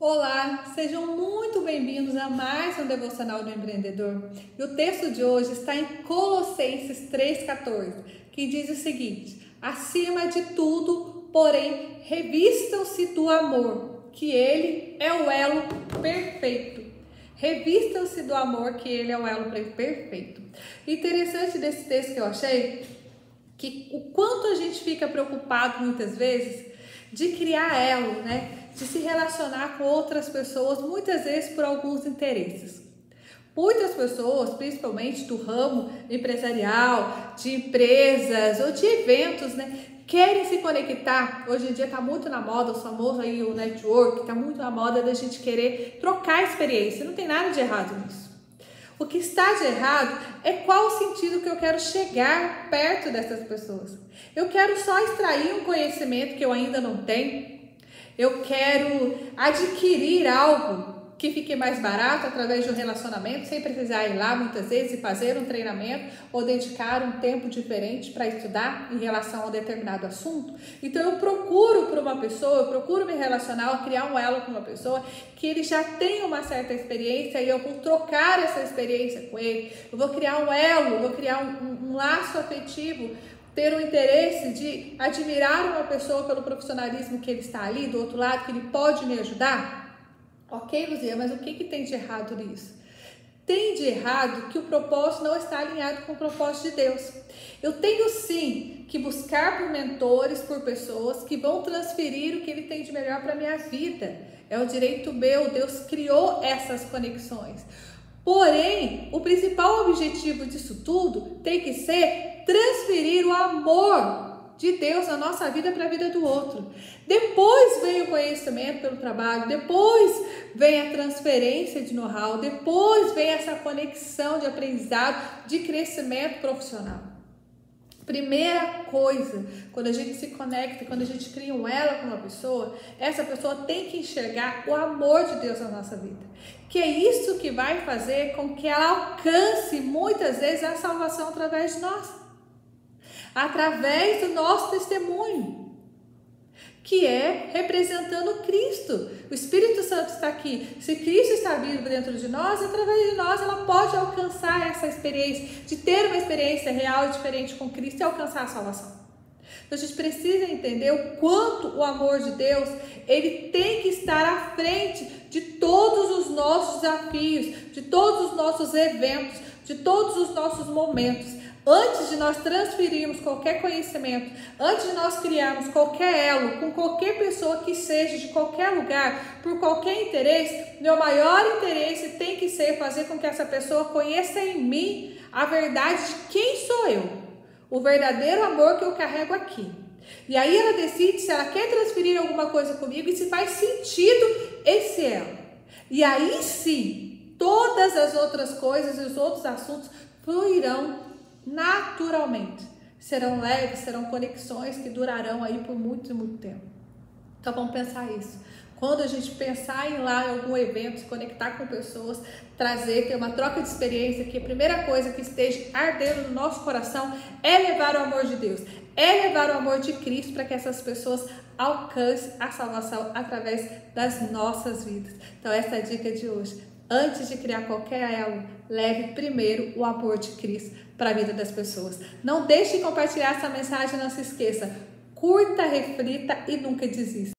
Olá, sejam muito bem-vindos a mais um Devocional do Empreendedor. E o texto de hoje está em Colossenses 3,14, que diz o seguinte: Acima de tudo, porém, revistam-se do amor, que ele é o elo perfeito. Revistam-se do amor, que ele é o elo perfeito. Interessante desse texto que eu achei que o quanto a gente fica preocupado muitas vezes de criar elo, né? De se relacionar com outras pessoas, muitas vezes por alguns interesses. Muitas pessoas, principalmente do ramo empresarial, de empresas ou de eventos, né, querem se conectar. Hoje em dia está muito na moda, o famoso aí o network, está muito na moda da gente querer trocar experiência. Não tem nada de errado nisso. O que está de errado é qual o sentido que eu quero chegar perto dessas pessoas. Eu quero só extrair um conhecimento que eu ainda não tenho eu quero adquirir algo que fique mais barato através de um relacionamento, sem precisar ir lá muitas vezes e fazer um treinamento ou dedicar um tempo diferente para estudar em relação a um determinado assunto. Então eu procuro para uma pessoa, eu procuro me relacionar, criar um elo com uma pessoa que ele já tem uma certa experiência e eu vou trocar essa experiência com ele. Eu vou criar um elo, vou criar um, um, um laço afetivo ter o interesse de admirar uma pessoa pelo profissionalismo que ele está ali, do outro lado, que ele pode me ajudar? Ok, Luzia, mas o que, que tem de errado nisso? Tem de errado que o propósito não está alinhado com o propósito de Deus. Eu tenho sim que buscar por mentores, por pessoas que vão transferir o que ele tem de melhor para a minha vida. É o direito meu, Deus criou essas conexões. Porém, o principal objetivo disso tudo tem que ser transferir o amor de Deus na nossa vida para a vida do outro. Depois vem o conhecimento pelo trabalho, depois vem a transferência de know-how, depois vem essa conexão de aprendizado, de crescimento profissional. Primeira coisa, quando a gente se conecta, quando a gente cria um elo com uma pessoa, essa pessoa tem que enxergar o amor de Deus na nossa vida. Que é isso que vai fazer com que ela alcance muitas vezes a salvação através de nós. Através do nosso testemunho que é representando Cristo. O Espírito Santo está aqui. Se Cristo está vivo dentro de nós, através de nós ela pode alcançar essa experiência, de ter uma experiência real e diferente com Cristo e alcançar a salvação. Então a gente precisa entender o quanto o amor de Deus, ele tem que estar à frente de todos os nossos desafios, de todos os nossos eventos, de todos os nossos momentos. Antes de nós transferirmos qualquer conhecimento, antes de nós criarmos qualquer elo com qualquer pessoa que seja de qualquer lugar, por qualquer interesse, meu maior interesse tem que ser fazer com que essa pessoa conheça em mim a verdade de quem sou eu, o verdadeiro amor que eu carrego aqui. E aí ela decide se ela quer transferir alguma coisa comigo e se faz sentido esse elo. E aí sim, todas as outras coisas e os outros assuntos fluirão naturalmente. Serão leves, serão conexões que durarão aí por muito, muito tempo. Então vamos pensar isso. Quando a gente pensar em lá em algum evento, se conectar com pessoas, trazer, ter uma troca de experiência, que a primeira coisa que esteja ardendo no nosso coração é levar o amor de Deus, é levar o amor de Cristo para que essas pessoas alcancem a salvação através das nossas vidas. Então essa é a dica de hoje. Antes de criar qualquer elo, leve primeiro o amor de Cristo para a vida das pessoas. Não deixe de compartilhar essa mensagem, não se esqueça. Curta, reflita e nunca desista.